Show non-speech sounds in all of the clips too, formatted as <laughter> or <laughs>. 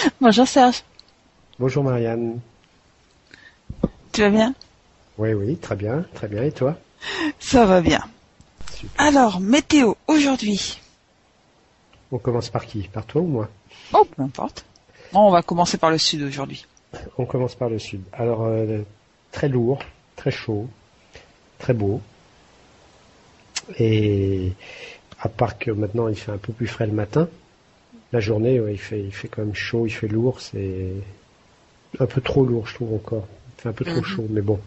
<laughs> Bonjour Serge. Bonjour Marianne. Tu vas bien? Oui, oui, très bien, très bien. Et toi? Ça va bien. Alors, météo, aujourd'hui. On commence par qui? Par toi ou moi? Oh, peu importe. Bon, on va commencer par le sud aujourd'hui. On commence par le sud. Alors, euh, très lourd, très chaud, très beau. Et à part que maintenant il fait un peu plus frais le matin, la journée il, fait, il fait quand même chaud, il fait lourd, c'est un peu trop lourd je trouve encore. Il fait un peu trop mhm. chaud, mais bon.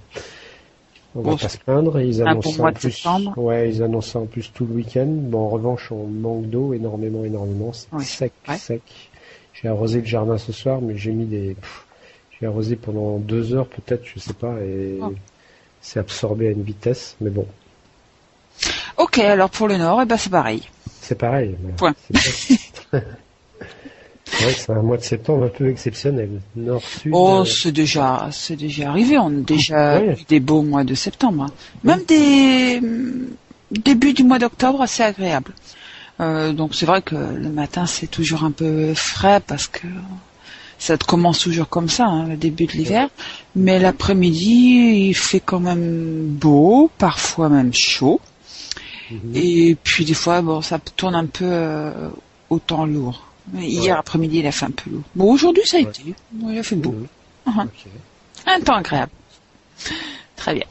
On va pas se plaindre. Ils annoncent en plus, ouais, ils annoncent en plus tout le week-end. Bon, en revanche, on manque d'eau énormément, énormément. C'est sec, sec. J'ai arrosé le jardin ce soir, mais j'ai mis des, j'ai arrosé pendant deux heures peut-être, je sais pas, et oh. c'est absorbé à une vitesse, mais bon. Ok, alors pour le nord, eh ben c'est pareil. C'est pareil. Point. <laughs> c'est un mois de septembre un peu exceptionnel. Nord-sud. Oh, euh, c'est déjà, c'est déjà arrivé. On a déjà eu des beaux mois de septembre. Hein. Même des mm, débuts du mois d'octobre assez agréables. Euh, donc c'est vrai que le matin c'est toujours un peu frais parce que ça commence toujours comme ça, hein, le début de l'hiver. Mais l'après-midi, il fait quand même beau, parfois même chaud. Mhm. Et puis des fois, bon, ça tourne un peu euh, au temps lourd. Hier après-midi, il a fait un peu lourd. Bon, aujourd'hui, ça a été. il a fait beau. Uh-huh. Un temps agréable. Très bien.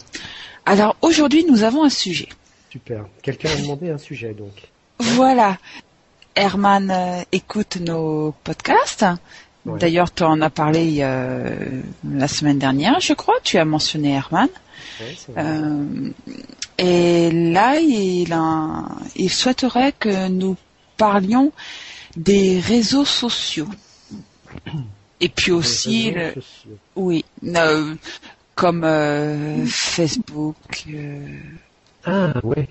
Alors aujourd'hui, nous avons un sujet. Super. Quelqu'un a demandé un sujet, donc. Voilà. Herman euh, écoute nos podcasts. D'ailleurs, tu en as parlé euh, la semaine dernière, je crois. Tu as mentionné Herman. Euh, et là, il, il souhaiterait que nous parlions des réseaux sociaux. Et puis aussi, oui, comme euh, Facebook. Euh, ah, ouais,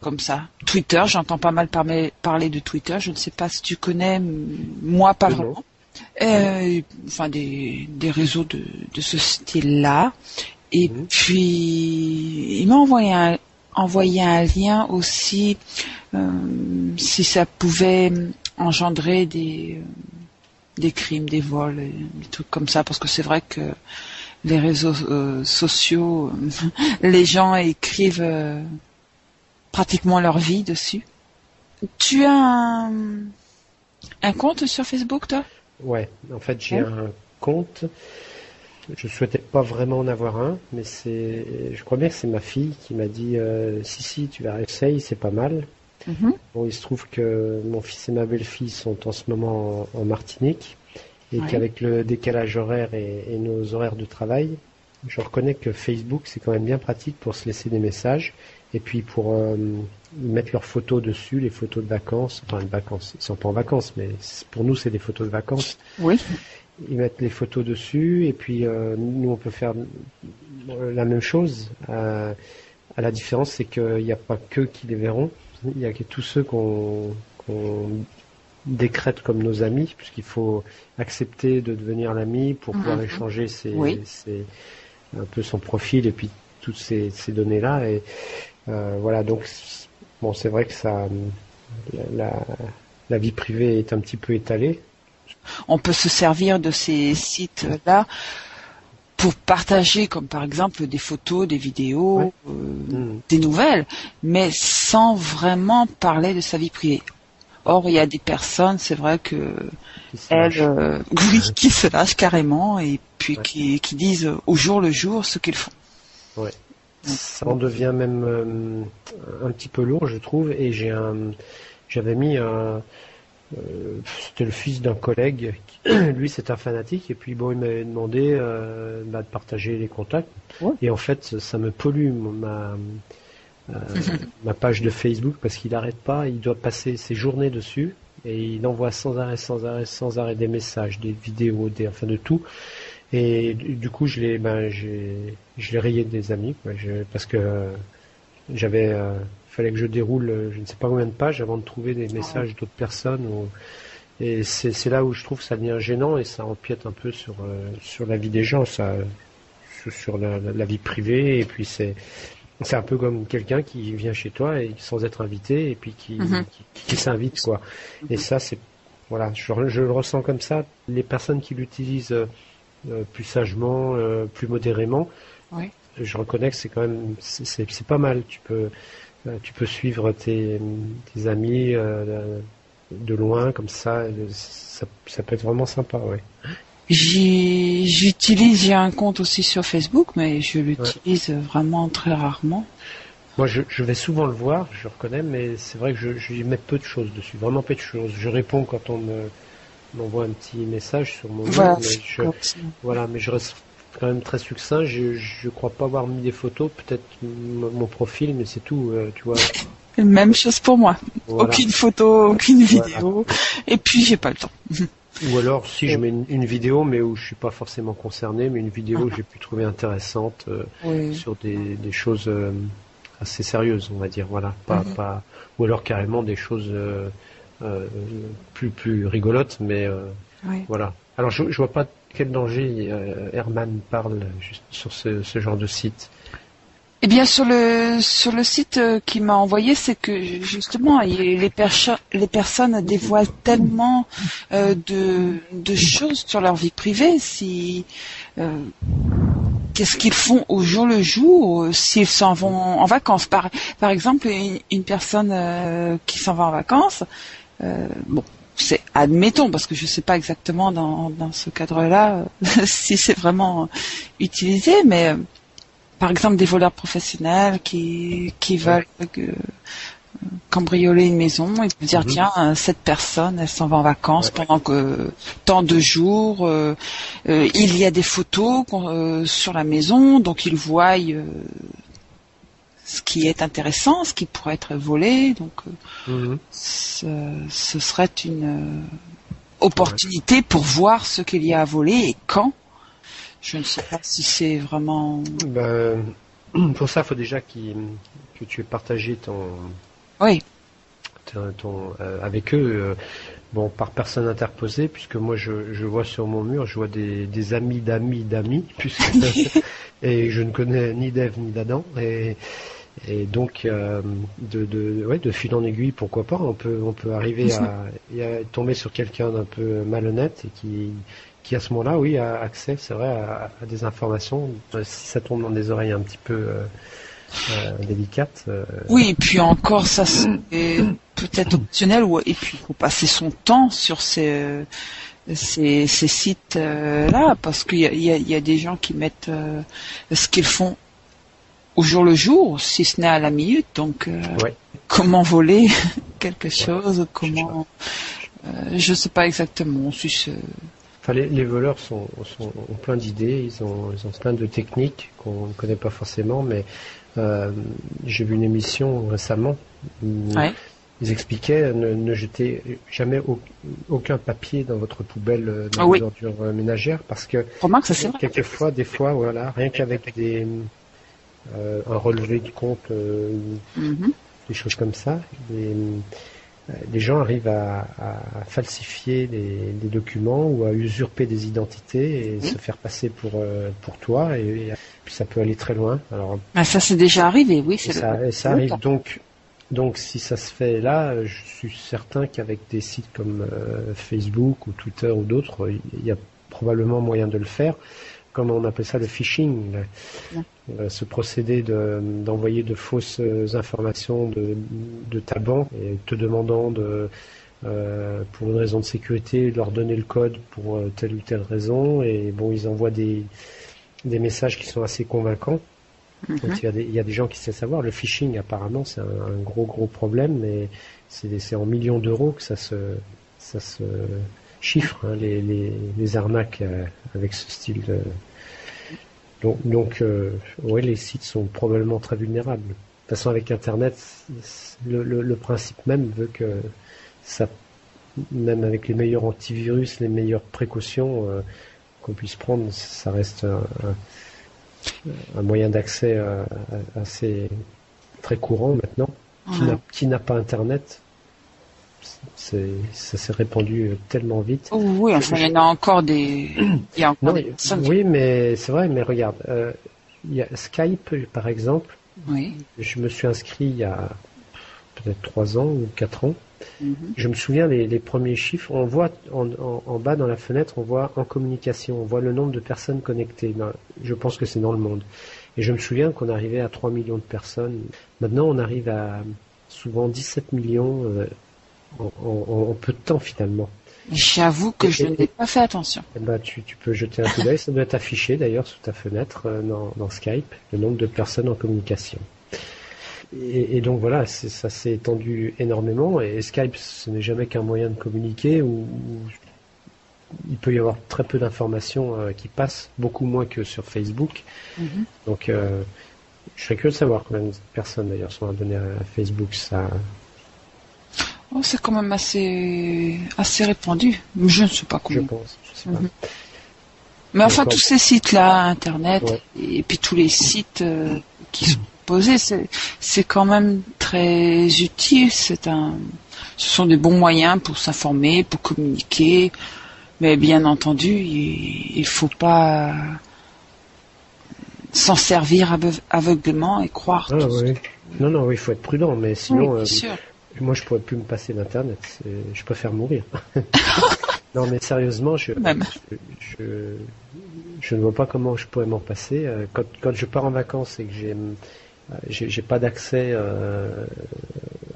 Comme ça. Twitter, j'entends pas mal parler, de Twitter. Je ne sais pas si tu connais, moi pas vraiment. Euh, enfin, des, réseaux de, ce style-là. Et mhm. puis, il m'a envoyé un, envoyé un lien aussi euh, si ça pouvait engendrer des, euh, des crimes, des vols, des trucs comme ça, parce que c'est vrai que les réseaux euh, sociaux, <laughs> les gens écrivent pratiquement leur vie dessus. Tu as un, un compte sur Facebook, toi? Ouais, en fait j'ai un compte. Je souhaitais pas vraiment en avoir un, mais c'est, je crois bien que c'est ma fille qui m'a dit si si tu vas essayer, c'est pas mal. Mhm. Bon, il se trouve que mon fils et ma belle-fille sont en ce moment en, Martinique et qu'avec le décalage horaire et, nos horaires de travail, je reconnais que Facebook c'est quand même bien pratique pour se laisser des messages et puis pour euh, mettre leurs photos dessus, les photos de vacances, enfin de vacances, ils sont pas en vacances, mais pour nous c'est des photos de vacances. Oui. Ils mettent les photos dessus et puis euh, nous on peut faire la même chose. Euh, à la différence c'est qu'il n'y a pas que qui les verront, il y a que tous ceux qu'on décrète comme nos amis, puisqu'il faut accepter de devenir l'ami pour mm-hmm. pouvoir échanger un peu son profil et puis toutes ces, données-là. Et euh, voilà, donc bon, c'est vrai que ça, la, la, vie privée est un petit peu étalée. On peut se servir de ces sites-là pour partager, comme par exemple des photos, des vidéos, euh, mm. des nouvelles, mais sans vraiment parler de sa vie privée. Or, il y a des personnes, c'est vrai que elles, euh, oui, qui se lâchent carrément et puis qui, qui, disent au jour le jour ce qu'ils font. Ouais. Ça en devient même euh, un petit peu lourd, je trouve. Et j'ai un, j'avais mis un, euh, c'était le fils d'un collègue. <clears throat> lui, c'est un fanatique. Et puis, bon, il m'avait demandé euh, bah, de partager les contacts. Et en fait, ça me pollue ma, euh, <laughs> ma page de Facebook parce qu'il n'arrête pas. Il doit passer ses journées dessus. Et il envoie sans arrêt, sans arrêt, sans arrêt des messages, des vidéos, des, enfin de tout. Et du coup, je l'ai, ben, je l'ai rayé des amis, parce que j'avais, fallait que je déroule euh, je ne sais pas combien de pages avant de trouver des messages d'autres personnes. Et c'est là où je trouve que ça devient gênant et ça empiète un peu sur, euh, sur la vie des gens, ça, sur la, vie privée. Et puis c'est c'est un peu comme quelqu'un qui vient chez toi et sans être invité et puis qui, mhm. qui, s'invite quoi. Et ça c'est Voilà, je, le ressens comme ça. Les personnes qui l'utilisent euh, plus sagement, euh, plus modérément, je reconnais que c'est quand même c'est pas mal. Tu peux tu peux suivre tes, tes amis de loin comme ça, ça, ça peut être vraiment sympa, ouais. J'utilise, j'ai un compte aussi sur Facebook, mais je l'utilise vraiment très rarement. Moi, je, je, vais souvent le voir, je reconnais, mais c'est vrai que je, je mets peu de choses dessus, vraiment peu de choses. Je réponds quand on me m'envoie un petit message sur mon voilà, mais je, voilà, mais je reste quand même très succinct. Je, je crois pas avoir mis des photos, peut-être mon profil, mais c'est tout, euh, tu vois. Même chose pour moi. Aucune photo, aucune vidéo, et puis j'ai pas le temps. Ou alors si je mets une, vidéo, mais où je suis pas forcément concerné, mais une vidéo que j'ai pu trouver intéressante euh, sur des, des choses euh, assez sérieuses, on va dire, voilà, pas, mhm. pas, ou alors carrément des choses plus plus rigolotes, mais voilà. Alors je, je vois pas quel danger Herman parle sur ce, genre de site? Eh bien, sur le sur le site euh, qui m'a envoyé, c'est que justement, les, les personnes dévoilent tellement euh, de, de choses sur leur vie privée. Si euh, qu'est-ce qu'ils font au jour le jour, s'ils s'en vont en vacances. Par par exemple, une, personne qui s'en va en vacances, bon, c'est admettons parce que je ne sais pas exactement dans dans ce cadre-là <laughs> si c'est vraiment utilisé, mais par exemple des voleurs professionnels qui, qui veulent euh, cambrioler une maison et dire mhm. tiens euh, cette personne elle s'en va en vacances pendant que tant de jours euh, il y a des photos sur la maison donc ils voient ce qui est intéressant ce qui pourrait être volé donc mhm. ce, ce, serait une opportunité pour voir ce qu'il y a à voler et quand je ne sais pas si c'est vraiment. Ben, <clears throat> pour ça, il faut déjà que tu aies partagé ton. Oui. Ton, euh, avec eux, euh, bon, par personne interposée, puisque moi je, je, vois sur mon mur, je vois des, des amis d'amis d'amis, puisque <laughs> et je ne connais ni d'Ève ni d'Adam, et, et donc euh, de, de, ouais, de fil en aiguille, pourquoi pas, on peut, on peut arriver à, tomber sur quelqu'un d'un peu malhonnête et qui, qui à ce moment-là, oui, a accès, c'est vrai, à, des informations. Si ça tombe dans des oreilles un petit peu euh, euh, délicates. Oui, et puis encore, ça c'est peut-être optionnel. Ou, et puis, il faut passer son temps sur ces ces, ces sites là, parce qu'il y, y a, des gens qui mettent ce qu'ils font au jour le jour, si ce n'est à la minute. Donc, comment voler <laughs> quelque chose, comment, je sais pas exactement. Si les, voleurs sont, sont, ont plein d'idées, ils ont, ils ont plein de techniques qu'on ne connaît pas forcément, mais euh, j'ai vu une émission récemment où ils expliquaient ne, ne jetez jamais aucun papier dans votre poubelle euh, dans ah les ordures euh, ménagères parce que quelquefois, des fois, voilà, rien qu'avec des un relevé de compte mm-hmm. des choses comme ça, euh, les gens arrivent à, falsifier des, documents ou à usurper des identités et se faire passer pour euh, pour toi et, puis ça peut aller très loin. Alors ah, ça c'est déjà arrivé, oui. ça, ça arrive donc donc si ça se fait là, je suis certain qu'avec des sites comme euh, Facebook ou Twitter ou d'autres, il y a probablement moyen de le faire comme on appelle ça le phishing, euh, ce procédé d'envoyer de, fausses informations de, de ta banque et te demandant de, euh, pour une raison de sécurité, leur donner le code pour euh, telle ou telle raison. Et bon, ils envoient des, des messages qui sont assez convaincants. Mhm. il, y a des, il, y a des, gens qui savent savoir. Le phishing, apparemment, c'est un, gros, gros problème, mais c'est en millions d'euros que ça se, ça se chiffre, hein, les, les, les, arnaques avec ce style de, donc, donc euh, ouais, les sites sont probablement très vulnérables. De toute façon, avec Internet, le, le, principe même veut que ça, même avec les meilleurs antivirus, les meilleures précautions euh, qu'on puisse prendre, ça reste un, un, moyen d'accès euh, assez très courant maintenant. Qui n'a pas Internet ça s'est répandu tellement vite. Oui, enfin, il y en a encore des. Il y a encore Oui, mais c'est vrai, mais regarde, euh, il y a Skype, par exemple. Oui. Je me suis inscrit il y a peut-être trois ans ou quatre ans. Mhm. Je me souviens les, premiers chiffres. On voit en, bas dans la fenêtre, on voit en communication, on voit le nombre de personnes connectées. je pense que c'est dans le monde. Et je me souviens qu'on arrivait à 3 millions de personnes. Maintenant, on arrive à souvent 17 millions euh, en, peu de temps finalement. J'avoue que je n'ai pas fait attention. Ben, tu, peux jeter un coup d'œil. Ça doit être affiché d'ailleurs sous ta fenêtre euh, dans, Skype, le nombre de personnes en communication. Et, donc voilà, ça s'est étendu énormément. Et Skype, ce n'est jamais qu'un moyen de communiquer où, il peut y avoir très peu d'informations euh, qui passent, beaucoup moins que sur Facebook. Mhm. Donc euh, je serais curieux de savoir combien de personnes d'ailleurs sont abonnées à Facebook. Ça, Oh, c'est quand même assez, assez répandu. Je ne sais pas comment. Je pense, je sais pas. Mhm. Mais enfin, tous ces sites-là, Internet, et puis tous les sites euh, qui sont posés, c'est quand même très utile. C'est un, ce sont des bons moyens pour s'informer, pour communiquer. Mais bien entendu, il, ne faut pas s'en servir aveuglément et croire. Ah, oui. Non, non, il faut être prudent, mais sinon, oui, euh, moi, je pourrais plus me passer d'internet. Je préfère mourir. <laughs> non, mais sérieusement, je, je, ne vois pas comment je pourrais m'en passer. Euh, quand, quand, je pars en vacances et que j'ai euh, j'ai pas d'accès euh,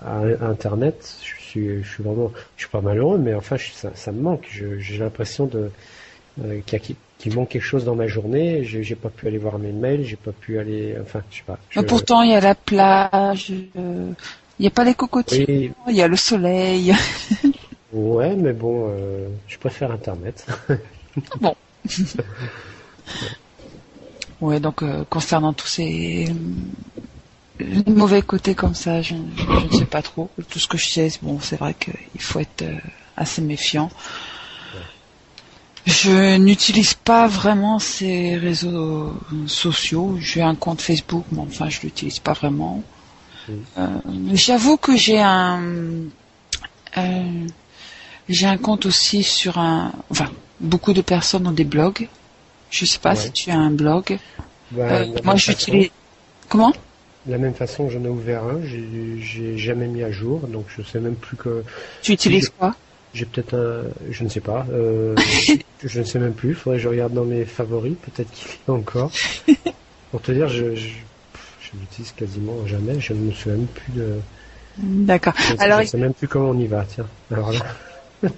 à, internet, je suis, je suis vraiment, je suis pas malheureux, mais enfin, ça, ça, me manque. J'ai l'impression de qu'il manque quelque chose dans ma journée. J'ai pas pu aller voir mes mails, j'ai pas pu aller, enfin, je sais pas. Pourtant, il y a la plage. Il n'y a pas les cocotiers, il y a le soleil. <laughs> ouais, mais bon, euh, je préfère Internet. bon. <laughs> ouais, donc euh, concernant tous ces mauvais côtés comme ça, je, ne sais pas trop. Tout ce que je sais, bon, c'est vrai qu'il faut être euh, assez méfiant. Je n'utilise pas vraiment ces réseaux sociaux. J'ai un compte Facebook, mais enfin, je l'utilise pas vraiment. Euh, j'avoue que j'ai un euh, j'ai un compte aussi sur un enfin beaucoup de personnes ont des blogs. Je sais pas si tu as un blog. Bah, euh, moi j'utilise comment? De la même façon, j'en ai ouvert un, j'ai jamais mis à jour, donc je sais même plus que. Tu utilises quoi? J'ai peut-être un, je ne sais pas, <laughs> je ne sais même plus. Faudrait que je regarde dans mes favoris, peut-être qu'il y a encore. <laughs> Pour te dire, je, je l'utilise quasiment jamais. Je ne me souviens même plus de. D'accord. Alors, je ne sais même plus comment on y va. Tiens. Alors là. <laughs>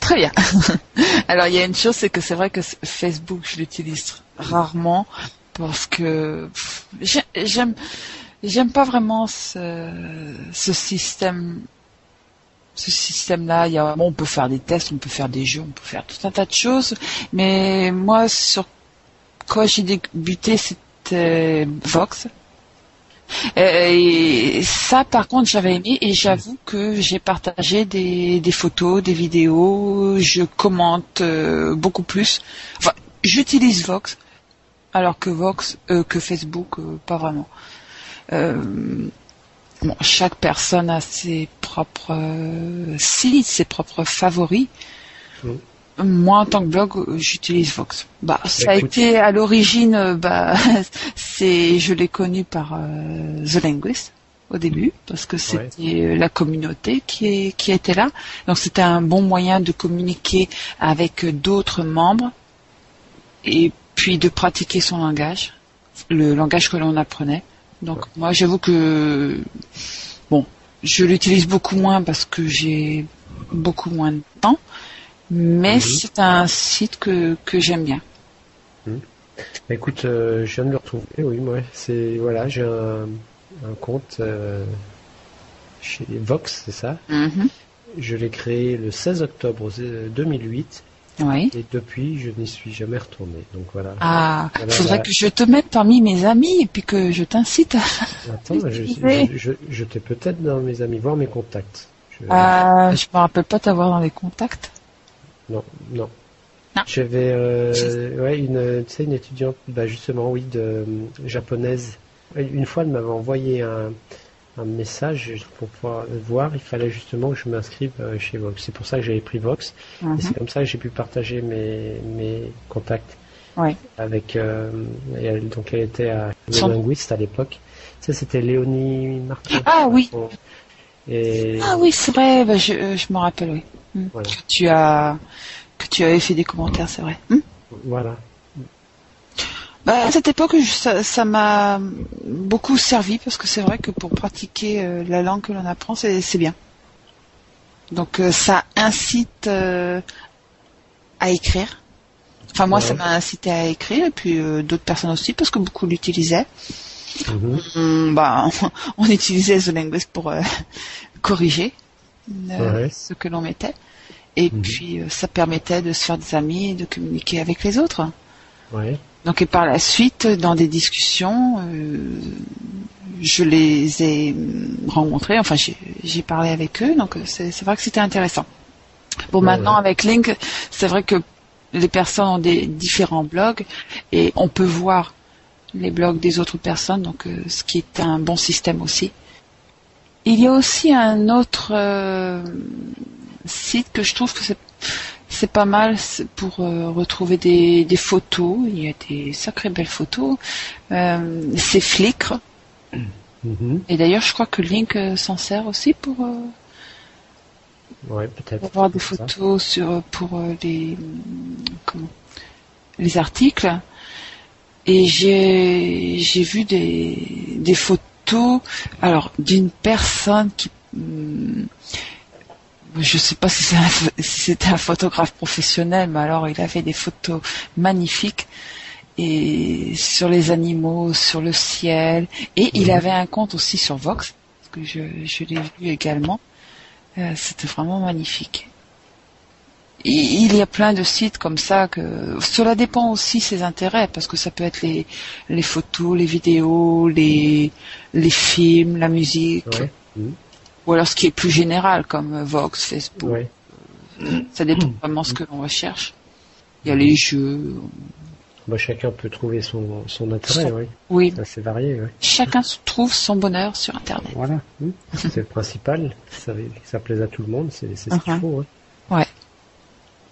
Très bien. <laughs> Alors il y a une chose, c'est que c'est vrai que Facebook, je l'utilise rarement parce que j'aime, j'aime pas vraiment ce, ce système ce système-là, il y a, bon, on peut faire des tests, on peut faire des jeux, on peut faire tout un tas de choses, mais moi, sur quoi j'ai débuté, c'était Vox. Euh, et ça, par contre, j'avais aimé et j'avoue que j'ai partagé des, photos, des vidéos, je commente euh, beaucoup plus. Enfin, j'utilise Vox, alors que Vox, euh, que Facebook, pas vraiment. bon, chaque personne a ses propres sites, ses propres favoris. Mm. Moi, en tant que blog, euh, j'utilise Vox. Bah, ça a été à l'origine, euh, bah, <laughs> c'est, je l'ai connu par euh, The Linguist au début parce que c'était la communauté qui, est, qui était là. Donc c'était un bon moyen de communiquer avec d'autres membres et puis de pratiquer son langage, le langage que l'on apprenait. Donc moi j'avoue que bon, je l'utilise beaucoup moins parce que j'ai beaucoup moins de temps, mais mhm. c'est un site que, que j'aime bien. Mhm. Écoute, euh, je viens de le retrouver, oui, moi, c'est, voilà, j'ai un, un, compte euh, chez Vox, c'est ça? Mhm. Je l'ai créé le 16 octobre 2008. Oui. Et depuis, je n'y suis jamais retourné. Donc voilà. Ah, il faudrait que je te mette parmi mes amis et puis que je t'incite à. Attends, je, je, je, t'ai peut-être dans mes amis, voir mes contacts. Je, euh, je me rappelle pas t'avoir dans les contacts. Non, non. J'avais euh, ouais, une, tu sais, une étudiante, bah justement, oui, de euh, japonaise. Une fois, elle m'avait envoyé un, un message pour pouvoir voir. Il fallait justement que je m'inscrive euh, chez Vox. C'est pour ça que j'avais pris Vox. Et mhm. c'est comme ça que j'ai pu partager mes, mes contacts. Ouais. Avec, euh, elle, donc elle était à linguiste à l'époque. Ça, c'était Léonie Martin. Ah oui. Et... Ah oui, c'est vrai, bah, je, je me rappelle, oui. Voilà. Que tu as que tu avais fait des commentaires, c'est vrai. Hmm. Voilà. Bah, à cette époque, ça m'a beaucoup servi parce que c'est vrai que pour pratiquer euh, la langue que l'on apprend, c'est bien. Donc euh, ça incite euh, à écrire. Enfin moi, Ouais. ça m'a incité à écrire et puis d'autres personnes aussi parce que beaucoup l'utilisaient. Mhm. Hum, bah, <laughs> on utilisait The Linguist pour <laughs> corriger euh, Ouais. ce que l'on mettait. Et Mhm. puis, euh, ça permettait de se faire des amis et de communiquer avec les autres. Ouais. Donc, et par la suite, dans des discussions, euh, je les ai rencontrés, enfin, j'ai parlé avec eux, donc c'est vrai que c'était intéressant. Bon, Ouais, maintenant, avec Link, c'est vrai que les personnes ont des différents blogs et on peut voir les blogs des autres personnes, donc euh, ce qui est un bon système aussi. Il y a aussi un autre euh, site que je trouve que c'est pas mal pour euh, retrouver des, des photos. Il y a des sacrées belles photos. Euh, c'est Flickr. Mhm. Et d'ailleurs, je crois que Link s'en sert aussi pour, Ouais, pour avoir des Ça. photos sur pour les comment les articles. Et j'ai j'ai vu des des photos alors d'une personne qui hum, je sais pas si c'est un- si c'était un photographe professionnel, mais alors il avait des photos magnifiques et sur les animaux, sur le ciel, et il Mhm. avait un compte aussi sur Vox, parce que je, je l'ai vu également. Euh, C'était vraiment magnifique. Il y a plein de sites comme ça que cela dépend aussi ses intérêts parce que ça peut être les les photos, les vidéos, les les films, la musique Ouais. Mhm. ou alors ce qui est plus général comme euh, Vox, Facebook. Ouais. Ça dépend vraiment ce que l'on recherche. Il y a les jeux. Bah, chacun peut trouver son, son intérêt, Son- oui. Oui, C'est assez varié, ouais. chacun trouve son bonheur sur Internet. Voilà. Mhm. C'est le principal. Ça, ça plaise à tout le monde, c'est ce qu'il faut. hein.